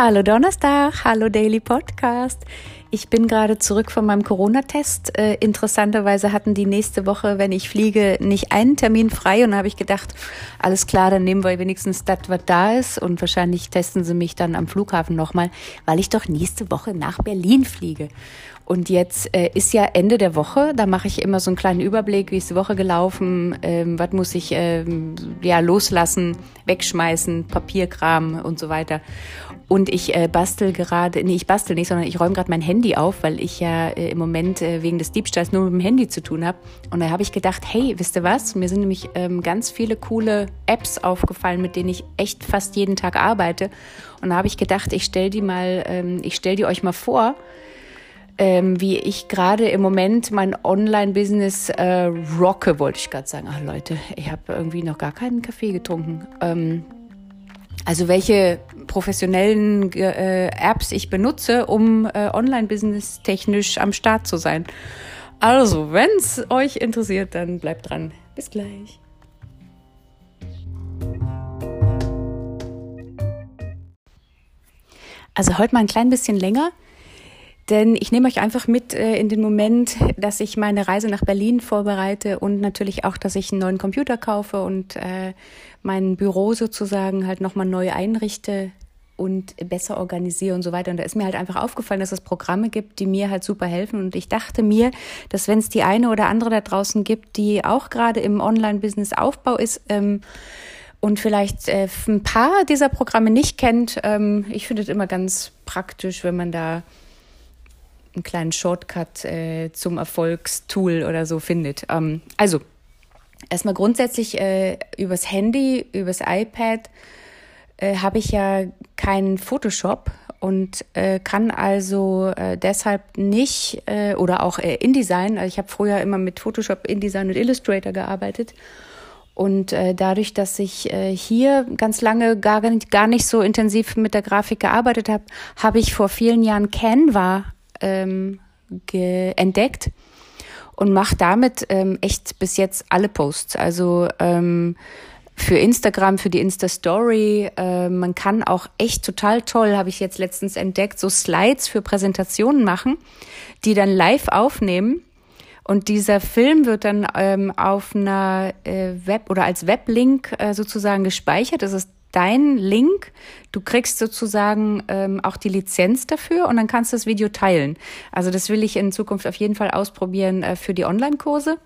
Hallo Donnerstag, hallo Daily Podcast. Ich bin gerade zurück von meinem Corona-Test. Äh, interessanterweise hatten die nächste Woche, wenn ich fliege, nicht einen Termin frei. Und habe ich gedacht, alles klar, dann nehmen wir wenigstens das, was da ist. Und wahrscheinlich testen sie mich dann am Flughafen nochmal, weil ich doch nächste Woche nach Berlin fliege. Und jetzt äh, ist ja Ende der Woche, da mache ich immer so einen kleinen Überblick, wie ist die Woche gelaufen, ähm, was muss ich ähm, ja loslassen, wegschmeißen, Papierkram und so weiter. Und ich äh, bastel gerade, nee, ich bastel nicht, sondern ich räume gerade mein Handy auf, weil ich ja äh, im Moment äh, wegen des Diebstahls nur mit dem Handy zu tun habe. Und da habe ich gedacht, hey, wisst ihr was? Mir sind nämlich ähm, ganz viele coole Apps aufgefallen, mit denen ich echt fast jeden Tag arbeite. Und da habe ich gedacht, ich stell die mal, ähm, ich stell die euch mal vor ähm, wie ich gerade im Moment mein Online-Business äh, rocke, wollte ich gerade sagen. Ach Leute, ich habe irgendwie noch gar keinen Kaffee getrunken. Ähm, also welche professionellen äh, Apps ich benutze, um äh, Online-Business technisch am Start zu sein. Also, wenn es euch interessiert, dann bleibt dran. Bis gleich. Also heute mal ein klein bisschen länger. Denn ich nehme euch einfach mit äh, in den Moment, dass ich meine Reise nach Berlin vorbereite und natürlich auch, dass ich einen neuen Computer kaufe und äh, mein Büro sozusagen halt nochmal neu einrichte und besser organisiere und so weiter. Und da ist mir halt einfach aufgefallen, dass es Programme gibt, die mir halt super helfen. Und ich dachte mir, dass wenn es die eine oder andere da draußen gibt, die auch gerade im Online-Business-Aufbau ist, ähm, und vielleicht äh, ein paar dieser Programme nicht kennt, ähm, ich finde es immer ganz praktisch, wenn man da einen kleinen Shortcut äh, zum Erfolgstool oder so findet. Ähm, also, erstmal grundsätzlich äh, übers Handy, übers iPad äh, habe ich ja keinen Photoshop und äh, kann also äh, deshalb nicht äh, oder auch äh, InDesign. Also ich habe früher immer mit Photoshop, InDesign und Illustrator gearbeitet. Und äh, dadurch, dass ich äh, hier ganz lange gar gar nicht so intensiv mit der Grafik gearbeitet habe, habe ich vor vielen Jahren Canva ähm, entdeckt und mache damit ähm, echt bis jetzt alle Posts. Also ähm, für Instagram, für die Insta-Story. Äh, man kann auch echt total toll, habe ich jetzt letztens entdeckt, so Slides für Präsentationen machen, die dann live aufnehmen. Und dieser Film wird dann ähm, auf einer äh, Web oder als Weblink äh, sozusagen gespeichert. Das ist dein Link. Du kriegst sozusagen ähm, auch die Lizenz dafür und dann kannst du das Video teilen. Also das will ich in Zukunft auf jeden Fall ausprobieren äh, für die Online-Kurse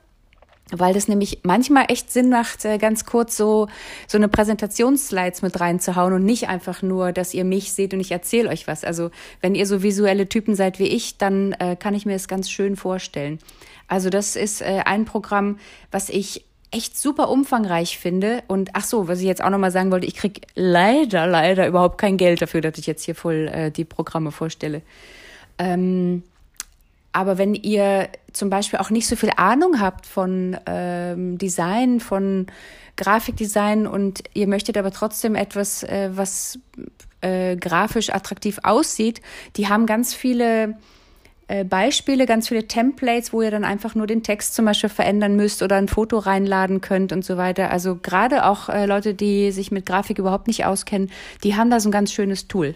weil das nämlich manchmal echt Sinn macht, äh, ganz kurz so so eine Präsentationsslides mit reinzuhauen und nicht einfach nur, dass ihr mich seht und ich erzähle euch was. Also wenn ihr so visuelle Typen seid wie ich, dann äh, kann ich mir das ganz schön vorstellen. Also das ist äh, ein Programm, was ich echt super umfangreich finde. Und ach so, was ich jetzt auch nochmal sagen wollte, ich krieg leider, leider überhaupt kein Geld dafür, dass ich jetzt hier voll äh, die Programme vorstelle. Ähm, aber wenn ihr zum Beispiel auch nicht so viel Ahnung habt von ähm, Design, von Grafikdesign und ihr möchtet aber trotzdem etwas, äh, was äh, grafisch attraktiv aussieht, die haben ganz viele äh, Beispiele, ganz viele Templates, wo ihr dann einfach nur den Text zum Beispiel verändern müsst oder ein Foto reinladen könnt und so weiter. Also gerade auch äh, Leute, die sich mit Grafik überhaupt nicht auskennen, die haben da so ein ganz schönes Tool.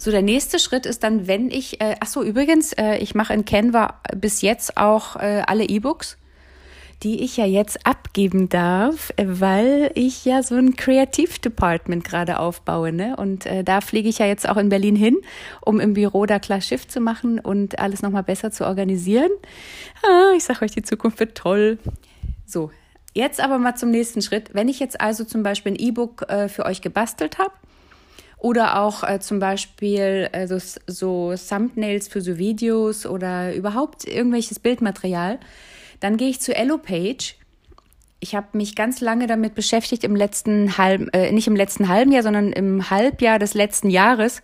So, der nächste Schritt ist dann, wenn ich, äh, ach so, übrigens, äh, ich mache in Canva bis jetzt auch äh, alle E-Books die ich ja jetzt abgeben darf, weil ich ja so ein Kreativdepartment gerade aufbaue. Ne? Und äh, da fliege ich ja jetzt auch in Berlin hin, um im Büro da klar Schiff zu machen und alles nochmal besser zu organisieren. Ah, ich sage euch, die Zukunft wird toll. So, jetzt aber mal zum nächsten Schritt. Wenn ich jetzt also zum Beispiel ein E-Book äh, für euch gebastelt habe, oder auch äh, zum Beispiel äh, so, so Thumbnails für so Videos oder überhaupt irgendwelches Bildmaterial, dann gehe ich zu EloPage. Ich habe mich ganz lange damit beschäftigt im letzten halben, äh, nicht im letzten halben Jahr, sondern im Halbjahr des letzten Jahres,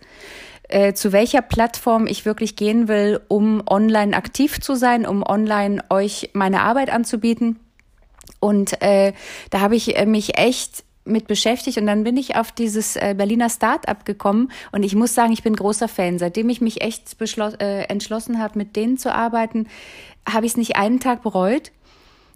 äh, zu welcher Plattform ich wirklich gehen will, um online aktiv zu sein, um online euch meine Arbeit anzubieten. Und äh, da habe ich äh, mich echt mit beschäftigt und dann bin ich auf dieses äh, Berliner Start-up gekommen und ich muss sagen, ich bin großer Fan. Seitdem ich mich echt äh, entschlossen habe, mit denen zu arbeiten, habe ich es nicht einen Tag bereut.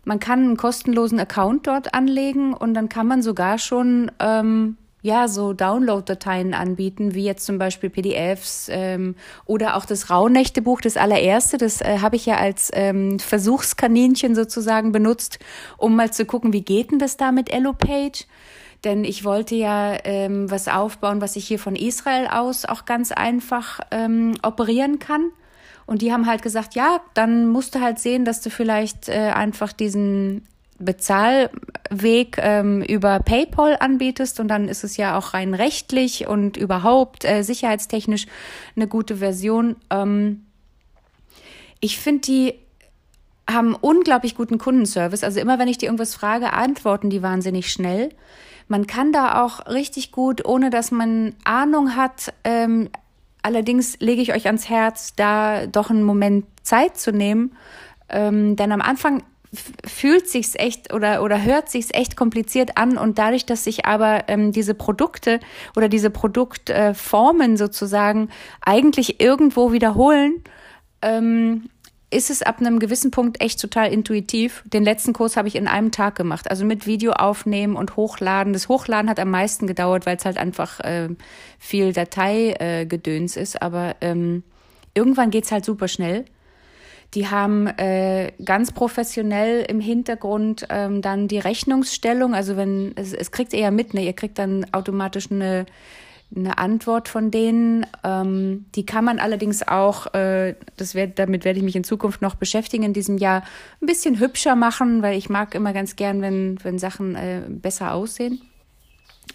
Man kann einen kostenlosen Account dort anlegen und dann kann man sogar schon ähm, ja, so Download-Dateien anbieten, wie jetzt zum Beispiel PDFs ähm, oder auch das Rauhnächtebuch, das allererste, das äh, habe ich ja als ähm, Versuchskaninchen sozusagen benutzt, um mal zu gucken, wie geht denn das da mit Elopage? Denn ich wollte ja ähm, was aufbauen, was ich hier von Israel aus auch ganz einfach ähm, operieren kann. Und die haben halt gesagt, ja, dann musst du halt sehen, dass du vielleicht äh, einfach diesen Bezahlweg ähm, über PayPal anbietest und dann ist es ja auch rein rechtlich und überhaupt äh, sicherheitstechnisch eine gute Version. Ähm, ich finde, die haben unglaublich guten Kundenservice. Also immer wenn ich die irgendwas frage, antworten die wahnsinnig schnell. Man kann da auch richtig gut, ohne dass man Ahnung hat, ähm, allerdings lege ich euch ans Herz, da doch einen Moment Zeit zu nehmen. Ähm, denn am Anfang fühlt sich's echt oder oder hört sich's echt kompliziert an und dadurch, dass sich aber ähm, diese Produkte oder diese Produktformen äh, sozusagen eigentlich irgendwo wiederholen, ähm, ist es ab einem gewissen Punkt echt total intuitiv. Den letzten Kurs habe ich in einem Tag gemacht, also mit Video aufnehmen und hochladen. Das Hochladen hat am meisten gedauert, weil es halt einfach äh, viel Dateigedöns äh, ist, aber ähm, irgendwann geht's halt super schnell. Die haben äh, ganz professionell im Hintergrund ähm, dann die Rechnungsstellung. Also wenn es, es kriegt ja mit, ne? Ihr kriegt dann automatisch eine eine Antwort von denen. Ähm, die kann man allerdings auch, äh, das werd, damit werde ich mich in Zukunft noch beschäftigen in diesem Jahr, ein bisschen hübscher machen, weil ich mag immer ganz gern, wenn, wenn Sachen äh, besser aussehen.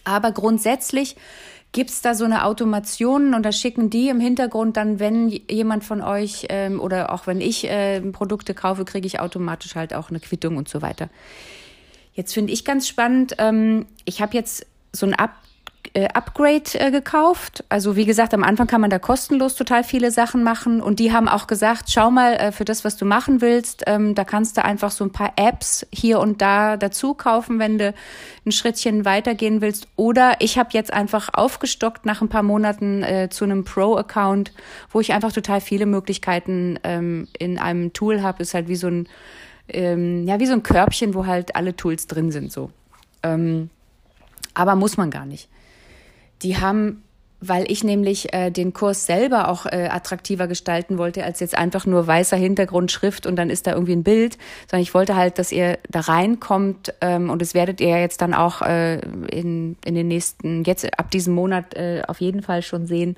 Aber grundsätzlich Gibt's da so eine Automation und da schicken die im Hintergrund dann, wenn jemand von euch ähm, oder auch wenn ich äh, Produkte kaufe, kriege ich automatisch halt auch eine Quittung und so weiter. Jetzt finde ich ganz spannend, ähm, ich habe jetzt so ein Up äh, Upgrade äh, gekauft. Also wie gesagt, am Anfang kann man da kostenlos total viele Sachen machen und die haben auch gesagt, schau mal äh, für das, was du machen willst, ähm, da kannst du einfach so ein paar Apps hier und da dazu kaufen, wenn du ein Schrittchen weitergehen willst. Oder ich habe jetzt einfach aufgestockt nach ein paar Monaten äh, zu einem Pro-Account, wo ich einfach total viele Möglichkeiten ähm, in einem Tool habe. Ist halt wie so ein ähm, ja wie so ein Körbchen, wo halt alle Tools drin sind so. Ähm, aber muss man gar nicht. Die haben weil ich nämlich äh, den Kurs selber auch äh, attraktiver gestalten wollte, als jetzt einfach nur weißer Hintergrund, Schrift und dann ist da irgendwie ein Bild, sondern ich wollte halt, dass ihr da reinkommt ähm, und das werdet ihr jetzt dann auch äh, in, in den nächsten, jetzt ab diesem Monat äh, auf jeden Fall schon sehen.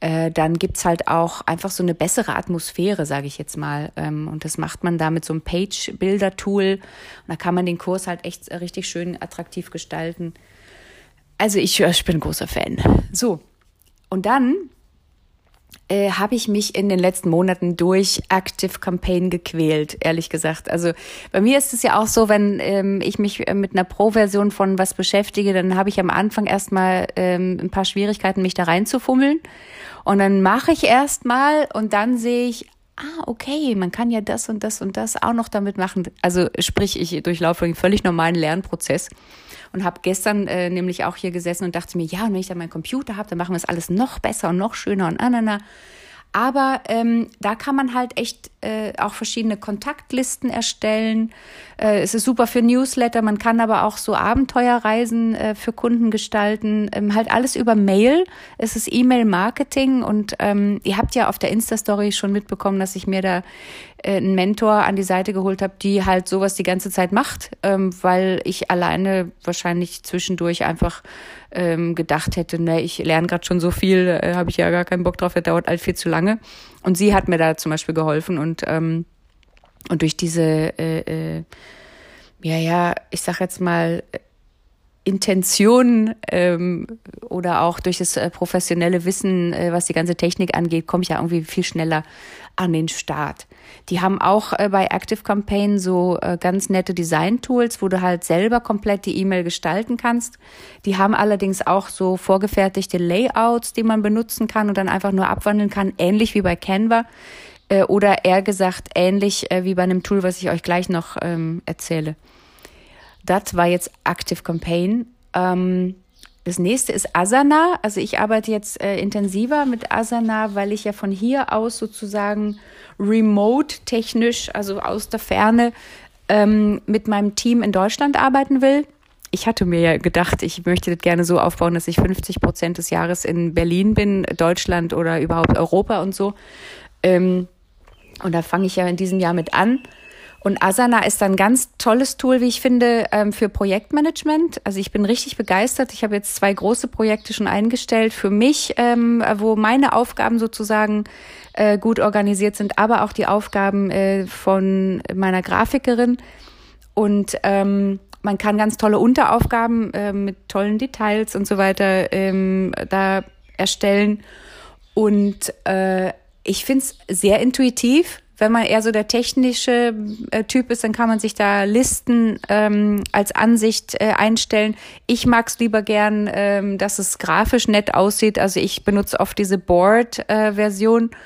Äh, dann gibt's halt auch einfach so eine bessere Atmosphäre, sage ich jetzt mal. Ähm, und das macht man da mit so einem Page-Builder-Tool. Und da kann man den Kurs halt echt richtig schön attraktiv gestalten. Also ich, ich bin großer Fan. So, und dann äh, habe ich mich in den letzten Monaten durch Active Campaign gequält, ehrlich gesagt. Also bei mir ist es ja auch so, wenn ähm, ich mich äh, mit einer Pro-Version von was beschäftige, dann habe ich am Anfang erstmal ähm, ein paar Schwierigkeiten, mich da reinzufummeln. Und dann mache ich erstmal und dann sehe ich, ah, okay, man kann ja das und das und das auch noch damit machen. Also sprich, ich durchlaufe einen völlig normalen Lernprozess und habe gestern äh, nämlich auch hier gesessen und dachte mir, ja, und wenn ich dann meinen Computer habe, dann machen wir es alles noch besser und noch schöner und anana. Aber ähm, da kann man halt echt äh, auch verschiedene Kontaktlisten erstellen. Äh, es ist super für Newsletter. Man kann aber auch so Abenteuerreisen äh, für Kunden gestalten. Ähm, halt alles über Mail. Es ist E-Mail-Marketing und ähm, ihr habt ja auf der Insta-Story schon mitbekommen, dass ich mir da äh, einen Mentor an die Seite geholt habe, die halt sowas die ganze Zeit macht, ähm, weil ich alleine wahrscheinlich zwischendurch einfach ähm, gedacht hätte, ne, ich lerne gerade schon so viel, äh, habe ich ja gar keinen Bock drauf, das dauert halt viel zu lange. Und sie hat mir da zum Beispiel geholfen und ähm, und durch diese äh, äh, ja ja, ich sag jetzt mal Intention ähm, oder auch durch das äh, professionelle Wissen, äh, was die ganze Technik angeht, komme ich ja irgendwie viel schneller an den Start. Die haben auch äh, bei Active Campaign so äh, ganz nette Design-Tools, wo du halt selber komplett die E-Mail gestalten kannst. Die haben allerdings auch so vorgefertigte Layouts, die man benutzen kann und dann einfach nur abwandeln kann, ähnlich wie bei Canva. Äh, oder eher gesagt, ähnlich äh, wie bei einem Tool, was ich euch gleich noch ähm, erzähle. Das war jetzt Active Campaign. Ähm, das nächste ist Asana. Also ich arbeite jetzt äh, intensiver mit Asana, weil ich ja von hier aus sozusagen remote technisch, also aus der Ferne, ähm, mit meinem Team in Deutschland arbeiten will. ich hatte mir ja gedacht, ich möchte das gerne so aufbauen, dass ich 50 Prozent des Jahres in Berlin bin, Deutschland oder überhaupt Europa und so. Ähm, und da fange ich ja in diesem Jahr mit an. Und Asana ist ein ganz tolles Tool, wie ich finde, ähm, für Projektmanagement. Also ich bin richtig begeistert. Ich habe jetzt zwei große Projekte schon eingestellt für mich, ähm, wo meine Aufgaben sozusagen äh, gut organisiert sind, aber auch die Aufgaben äh, von meiner Grafikerin. Und ähm, man kann ganz tolle Unteraufgaben mit tollen Details und so weiter da erstellen. Und äh, ich finde es sehr intuitiv. Wenn man eher so der technische äh, Typ ist, dann kann man sich da Listen ähm, als Ansicht äh, einstellen. Ich mag es lieber gern, ähm, dass es grafisch nett aussieht. Also ich benutze oft diese Board-Version. Äh,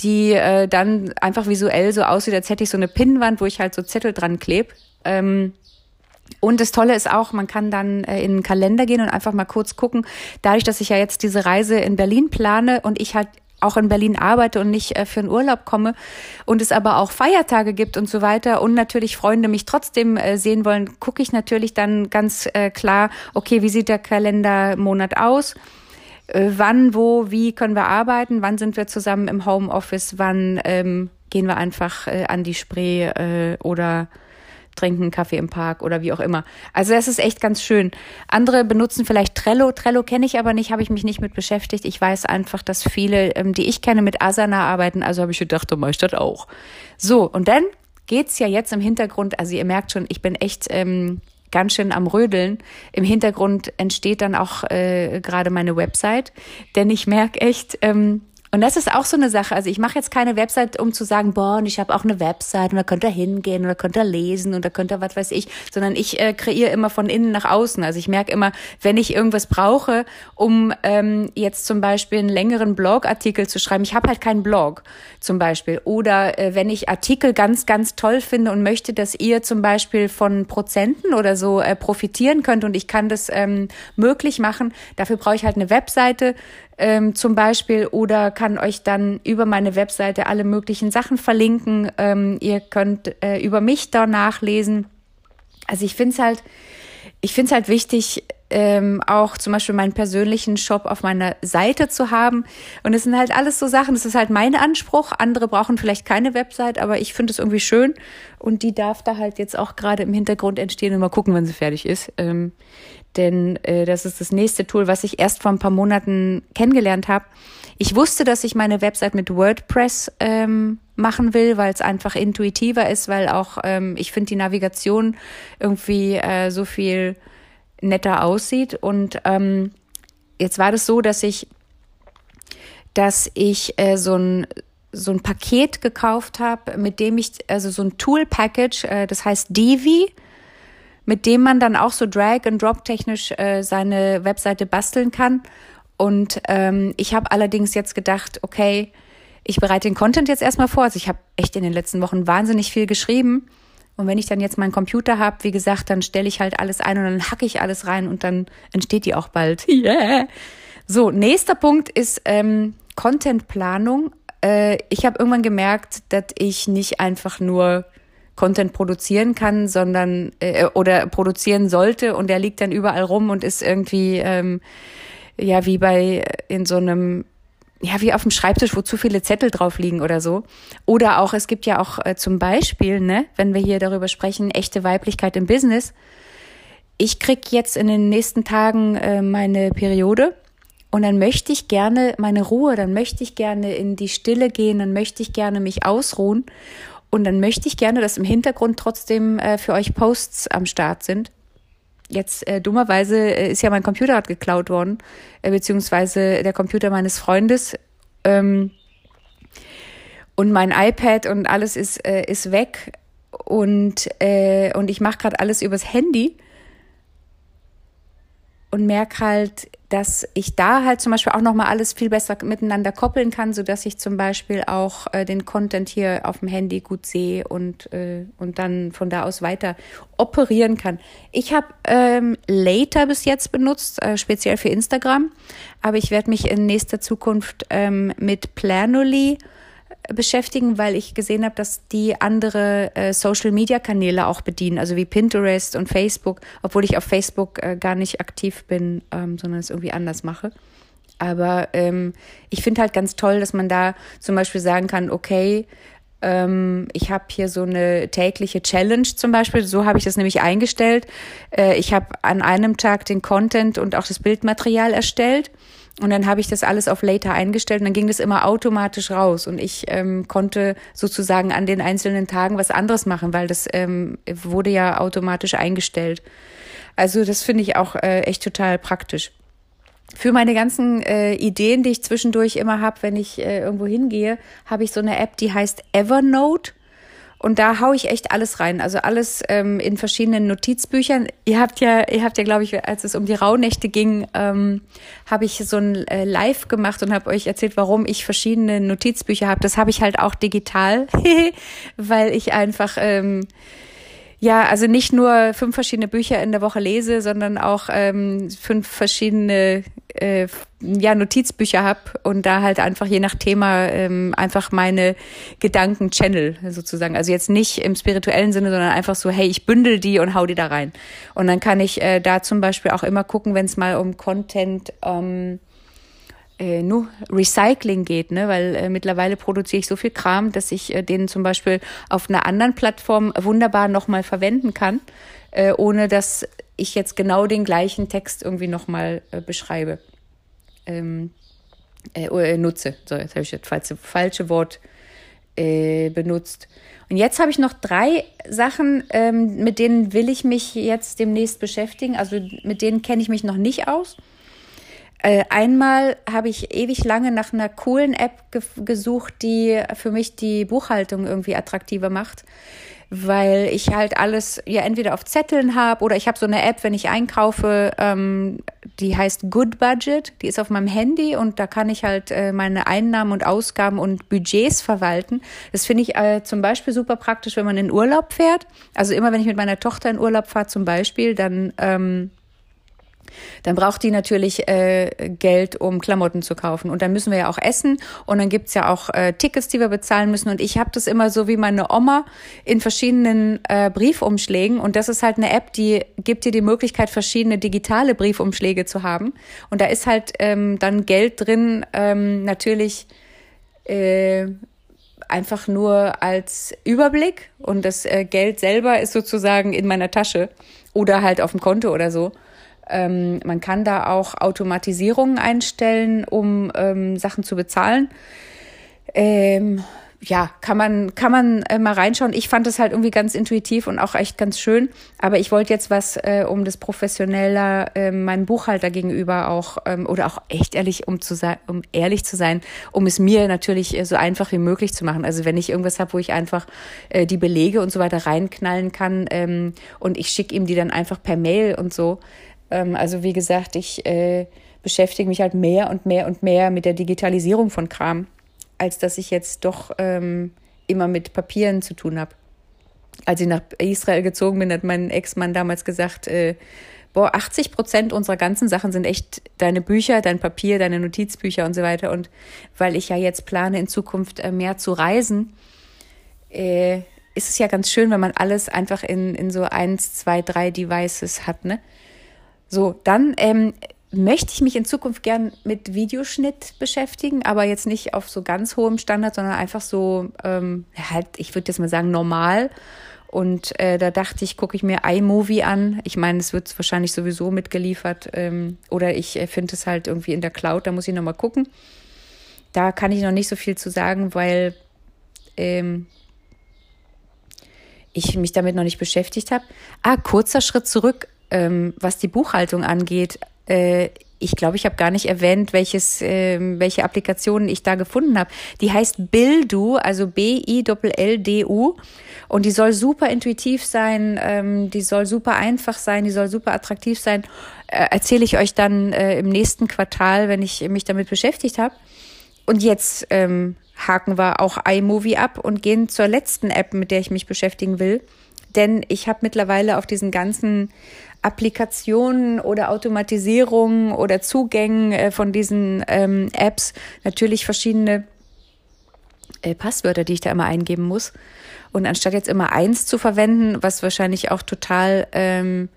die äh, dann einfach visuell so aussieht, als hätte ich so eine Pinnwand, wo ich halt so Zettel dran klebe. Ähm, und das Tolle ist auch, man kann dann äh, in den Kalender gehen und einfach mal kurz gucken. Dadurch, dass ich ja jetzt diese Reise in Berlin plane und ich halt auch in Berlin arbeite und nicht äh, für einen Urlaub komme und es aber auch Feiertage gibt und so weiter und natürlich Freunde mich trotzdem äh, sehen wollen, gucke ich natürlich dann ganz äh, klar, okay, wie sieht der Kalendermonat aus? Wann, wo, wie können wir arbeiten? Wann sind wir zusammen im Homeoffice? Wann ähm, gehen wir einfach an die Spree oder trinken einen Kaffee im Park oder wie auch immer. Also das ist echt ganz schön. Andere benutzen vielleicht Trello. Trello kenne ich aber nicht, habe ich mich nicht mit beschäftigt. Ich weiß einfach, dass viele, ähm, die ich kenne, mit Asana arbeiten. Also habe ich gedacht, dann mache ich das auch. So, und dann geht's ja jetzt im Hintergrund, also ihr merkt schon, ich bin echt ähm, ganz schön am Rödeln. Im Hintergrund entsteht dann auch äh, gerade meine Website, denn ich merke echt, ähm, und das ist auch so eine Sache. Also ich mache jetzt keine Website, um zu sagen, boah, und ich habe auch eine Website und da könnt ihr hingehen da könnt ihr lesen und da könnt ihr was weiß ich, sondern ich äh, kreiere immer von innen nach außen. Also ich merke immer, wenn ich irgendwas brauche, um ähm, jetzt zum Beispiel einen längeren Blogartikel zu schreiben, ich habe halt keinen Blog zum Beispiel. Oder äh, wenn ich Artikel ganz, ganz toll finde und möchte, dass ihr zum Beispiel von Prozenten oder so äh, profitieren könnt und ich kann das ähm, möglich machen, dafür brauche ich halt eine Webseite, ähm, zum Beispiel oder kann euch dann über meine Webseite alle möglichen Sachen verlinken. Ähm, ihr könnt äh, über mich da nachlesen. Also ich finde es halt, ich finde es halt wichtig, ähm, auch zum Beispiel meinen persönlichen Shop auf meiner Seite zu haben. Und es sind halt alles so Sachen, das ist halt mein Anspruch. Andere brauchen vielleicht keine Website, aber ich finde es irgendwie schön. Und die darf da halt jetzt auch gerade im Hintergrund entstehen und mal gucken, wann sie fertig ist. Ähm, denn äh, das ist das nächste Tool, was ich erst vor ein paar Monaten kennengelernt habe. Ich wusste, dass ich meine Website mit WordPress ähm, machen will, weil es einfach intuitiver ist, weil auch ähm, ich finde die Navigation irgendwie äh, so viel netter aussieht. Und ähm, jetzt war das so, dass ich, dass ich äh, so ein so ein Paket gekauft habe, mit dem ich also so ein Tool Package, äh, das heißt Divi mit dem man dann auch so Drag and Drop technisch äh, seine Webseite basteln kann. Und ähm, ich habe allerdings jetzt gedacht, okay, ich bereite den Content jetzt erstmal vor. Also ich habe echt in den letzten Wochen wahnsinnig viel geschrieben. Und wenn ich dann jetzt meinen Computer habe, wie gesagt, dann stelle ich halt alles ein und dann hacke ich alles rein und dann entsteht die auch bald. Yeah. So, nächster Punkt ist ähm, Contentplanung. Äh, ich habe irgendwann gemerkt, dass ich nicht einfach nur Content produzieren kann, sondern äh, oder produzieren sollte und der liegt dann überall rum und ist irgendwie ähm, ja wie bei in so einem ja, wie auf dem Schreibtisch, wo zu viele Zettel drauf liegen oder so. Oder auch, es gibt ja auch äh, zum Beispiel, ne, wenn wir hier darüber sprechen, echte Weiblichkeit im Business. Ich krieg jetzt in den nächsten Tagen äh, meine Periode und dann möchte ich gerne meine Ruhe, dann möchte ich gerne in die Stille gehen, dann möchte ich gerne mich ausruhen. Und dann möchte ich gerne, dass im Hintergrund trotzdem äh, für euch Posts am Start sind. Jetzt äh, dummerweise äh, ist ja mein Computer geklaut worden, äh, beziehungsweise der Computer meines Freundes. Ähm, und mein iPad und alles ist, äh, ist weg. Und, äh, und ich mache gerade alles übers Handy und merke halt, dass ich da halt zum Beispiel auch nochmal alles viel besser miteinander koppeln kann, so dass ich zum Beispiel auch äh, den Content hier auf dem Handy gut sehe und, äh, und dann von da aus weiter operieren kann. Ich habe ähm, Later bis jetzt benutzt, äh, speziell für Instagram, aber ich werde mich in nächster Zukunft ähm, mit Planoly beschäftigen, weil ich gesehen habe, dass die andere äh, Social-Media-Kanäle auch bedienen, also wie Pinterest und Facebook, obwohl ich auf Facebook äh, gar nicht aktiv bin, ähm, sondern es irgendwie anders mache. Aber ähm, ich finde halt ganz toll, dass man da zum Beispiel sagen kann, okay, ähm, ich habe hier so eine tägliche Challenge zum Beispiel, so habe ich das nämlich eingestellt. Äh, ich habe an einem Tag den Content und auch das Bildmaterial erstellt und dann habe ich das alles auf Later eingestellt und dann ging das immer automatisch raus. Und ich ähm, konnte sozusagen an den einzelnen Tagen was anderes machen, weil das ähm, wurde ja automatisch eingestellt. Also das finde ich auch äh, echt total praktisch. Für meine ganzen äh, Ideen, die ich zwischendurch immer habe, wenn ich äh, irgendwo hingehe, habe ich so eine App, die heißt Evernote. Und da hau ich echt alles rein. Also alles ähm, in verschiedenen Notizbüchern. Ihr habt ja, ihr habt ja, glaube ich, als es um die Rauhnächte ging, ähm, habe ich so ein äh, Live gemacht und habe euch erzählt, warum ich verschiedene Notizbücher habe. Das habe ich halt auch digital, weil ich einfach ähm, ja, also nicht nur fünf verschiedene Bücher in der Woche lese, sondern auch ähm, fünf verschiedene äh, ja, Notizbücher hab und da halt einfach je nach Thema ähm, einfach meine Gedanken channel sozusagen. Also jetzt nicht im spirituellen Sinne, sondern einfach so, hey, ich bündel die und hau die da rein. Und dann kann ich äh, da zum Beispiel auch immer gucken, wenn es mal um Content ähm, äh, nur Recycling geht, ne? weil äh, mittlerweile produziere ich so viel Kram, dass ich äh, den zum Beispiel auf einer anderen Plattform wunderbar nochmal verwenden kann, äh, ohne dass ich jetzt genau den gleichen Text irgendwie nochmal äh, beschreibe. Ähm, äh, äh, nutze. So, jetzt habe ich das falsche, falsche Wort äh, benutzt. Und jetzt habe ich noch drei Sachen, ähm, mit denen will ich mich jetzt demnächst beschäftigen. Also mit denen kenne ich mich noch nicht aus. Äh, einmal habe ich ewig lange nach einer coolen App ge gesucht, die für mich die Buchhaltung irgendwie attraktiver macht, weil ich halt alles ja entweder auf Zetteln habe oder ich habe so eine App, wenn ich einkaufe, ähm, die heißt Good Budget, die ist auf meinem Handy und da kann ich halt äh, meine Einnahmen und Ausgaben und Budgets verwalten. Das finde ich äh, zum Beispiel super praktisch, wenn man in Urlaub fährt. Also immer wenn ich mit meiner Tochter in Urlaub fahre zum Beispiel, dann ähm, dann braucht die natürlich äh, Geld, um Klamotten zu kaufen. Und dann müssen wir ja auch essen und dann gibt's ja auch äh, Tickets, die wir bezahlen müssen. Und ich habe das immer so wie meine Oma in verschiedenen äh, Briefumschlägen. Und das ist halt eine App, die gibt dir die Möglichkeit, verschiedene digitale Briefumschläge zu haben. Und da ist halt ähm, dann Geld drin, ähm, natürlich äh, einfach nur als Überblick. Und das äh, Geld selber ist sozusagen in meiner Tasche oder halt auf dem Konto oder so. Ähm, man kann da auch Automatisierungen einstellen, um ähm, Sachen zu bezahlen. Ähm, ja, kann man, kann man äh, mal reinschauen. Ich fand es halt irgendwie ganz intuitiv und auch echt ganz schön. Aber ich wollte jetzt was, äh, um das professioneller äh, meinem Buchhalter gegenüber auch, ähm, oder auch echt ehrlich, um zu sein, um ehrlich zu sein, um es mir natürlich äh, so einfach wie möglich zu machen. Also wenn ich irgendwas habe, wo ich einfach äh, die Belege und so weiter reinknallen kann ähm, und ich schicke ihm die dann einfach per Mail und so, ähm, also wie gesagt, ich äh, beschäftige mich halt mehr und mehr und mehr mit der Digitalisierung von Kram, als dass ich jetzt doch ähm, immer mit Papieren zu tun habe. Als ich nach Israel gezogen bin, hat mein Ex-Mann damals gesagt, äh, boah, 80 Prozent unserer ganzen Sachen sind echt deine Bücher, dein Papier, deine Notizbücher und so weiter. Und weil ich ja jetzt plane, in Zukunft äh, mehr zu reisen, äh, ist es ja ganz schön, wenn man alles einfach in, in so eins, zwei, drei Devices hat, ne? So, dann ähm, möchte ich mich in Zukunft gern mit Videoschnitt beschäftigen, aber jetzt nicht auf so ganz hohem Standard, sondern einfach so, ähm, halt, ich würde jetzt mal sagen, normal. Und äh, da dachte ich, gucke ich mir iMovie an. Ich meine, es wird wahrscheinlich sowieso mitgeliefert. Ähm, oder ich äh, finde es halt irgendwie in der Cloud, da muss ich nochmal gucken. Da kann ich noch nicht so viel zu sagen, weil ähm, ich mich damit noch nicht beschäftigt habe. Ah, kurzer Schritt zurück ähm, was die Buchhaltung angeht, äh, ich glaube, ich habe gar nicht erwähnt, welches, äh, welche Applikationen ich da gefunden habe. Die heißt Bildu, also B-I-L-L-D-U. Und die soll super intuitiv sein, ähm, die soll super einfach sein, die soll super attraktiv sein. Äh, Erzähle ich euch dann äh, im nächsten Quartal, wenn ich mich damit beschäftigt habe. Und jetzt ähm, haken wir auch iMovie ab und gehen zur letzten App, mit der ich mich beschäftigen will. Denn ich habe mittlerweile auf diesen ganzen Applikationen oder Automatisierungen oder Zugängen äh, von diesen ähm, Apps natürlich verschiedene äh, Passwörter, die ich da immer eingeben muss. Und anstatt jetzt immer eins zu verwenden, was wahrscheinlich auch total ähm,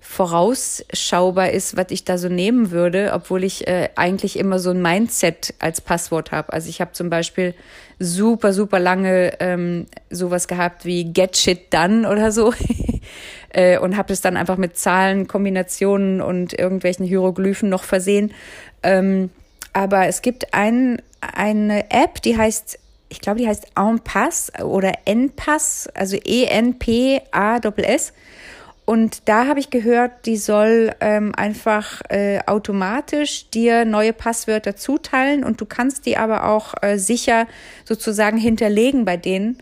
vorausschaubar ist, was ich da so nehmen würde, obwohl ich äh, eigentlich immer so ein Mindset als Passwort habe. Also ich habe zum Beispiel super, super lange ähm, sowas gehabt wie Get Shit Done oder so äh, und habe es dann einfach mit Zahlen, Kombinationen und irgendwelchen Hieroglyphen noch versehen. Ähm, aber es gibt ein, eine App, die heißt ich glaube, die heißt En-Pass oder N-Pass, also E-N-P-A-S-S. Und da habe ich gehört, die soll ähm, einfach äh, automatisch dir neue Passwörter zuteilen und du kannst die aber auch äh, sicher sozusagen hinterlegen bei denen.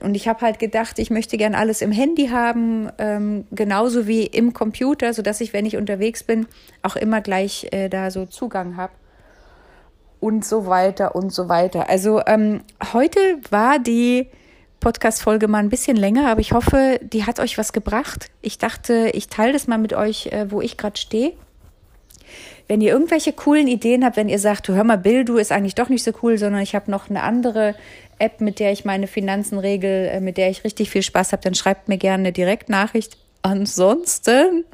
Und ich habe halt gedacht, ich möchte gern alles im Handy haben, ähm, genauso wie im Computer, so dass ich, wenn ich unterwegs bin, auch immer gleich äh, da so Zugang habe und so weiter und so weiter. Also ähm, heute war die Podcast-Folge mal ein bisschen länger, aber ich hoffe, die hat euch was gebracht. Ich dachte, ich teile das mal mit euch, äh, wo ich gerade stehe. Wenn ihr irgendwelche coolen Ideen habt, wenn ihr sagt, hör mal, Bill, du ist eigentlich doch nicht so cool, sondern ich habe noch eine andere App, mit der ich meine Finanzen regel, äh, mit der ich richtig viel Spaß habe, dann schreibt mir gerne eine Direktnachricht. Ansonsten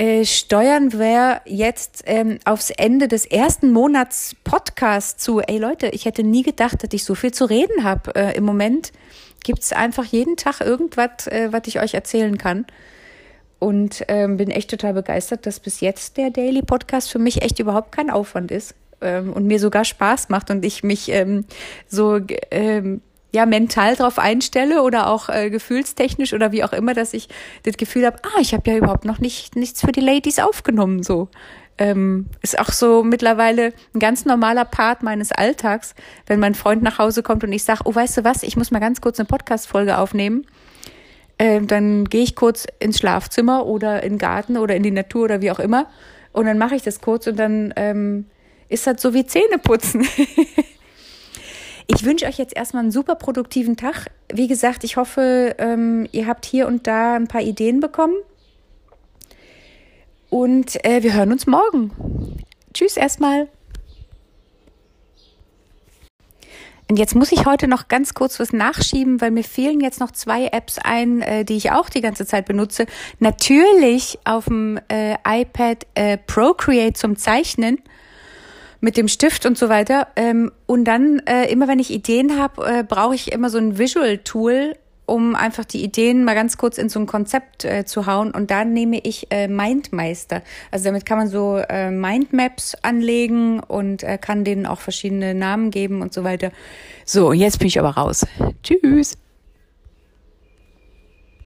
äh, steuern wir jetzt ähm, aufs Ende des ersten Monats Podcast zu. Ey Leute, ich hätte nie gedacht, dass ich so viel zu reden habe. Äh, Im Moment gibt's einfach jeden Tag irgendwas, äh, was ich euch erzählen kann. Und ähm, bin echt total begeistert, dass bis jetzt der Daily Podcast für mich echt überhaupt kein Aufwand ist ähm, und mir sogar Spaß macht und ich mich ähm, so ähm, ja mental drauf einstelle oder auch äh, gefühlstechnisch oder wie auch immer, dass ich das Gefühl habe, ah, ich habe ja überhaupt noch nicht nichts für die Ladies aufgenommen so. Ähm, ist auch so mittlerweile ein ganz normaler Part meines Alltags, wenn mein Freund nach Hause kommt und ich sage, oh, weißt du was, ich muss mal ganz kurz eine Podcast-Folge aufnehmen. Ähm, dann gehe ich kurz ins Schlafzimmer oder in den Garten oder in die Natur oder wie auch immer. Und dann mache ich das kurz und dann ähm, ist das so wie Zähneputzen. Ich wünsche euch jetzt erstmal einen super produktiven Tag. Wie gesagt, ich hoffe, ähm, ihr habt hier und da ein paar Ideen bekommen. Und äh, wir hören uns morgen. Tschüss erstmal. Und jetzt muss ich heute noch ganz kurz was nachschieben, weil mir fehlen jetzt noch zwei Apps ein, äh, die ich auch die ganze Zeit benutze. Natürlich auf dem äh, iPad äh, Procreate zum Zeichnen mit dem Stift und so weiter. Ähm, und dann, äh, immer wenn ich Ideen habe, äh, brauche ich immer so ein Visual-Tool, um einfach die Ideen mal ganz kurz in so ein Konzept äh, zu hauen. Und da nehme ich äh, Mindmeister. Also damit kann man so äh, Mindmaps anlegen und äh, kann denen auch verschiedene Namen geben und so weiter. So, jetzt bin ich aber raus. Tschüss.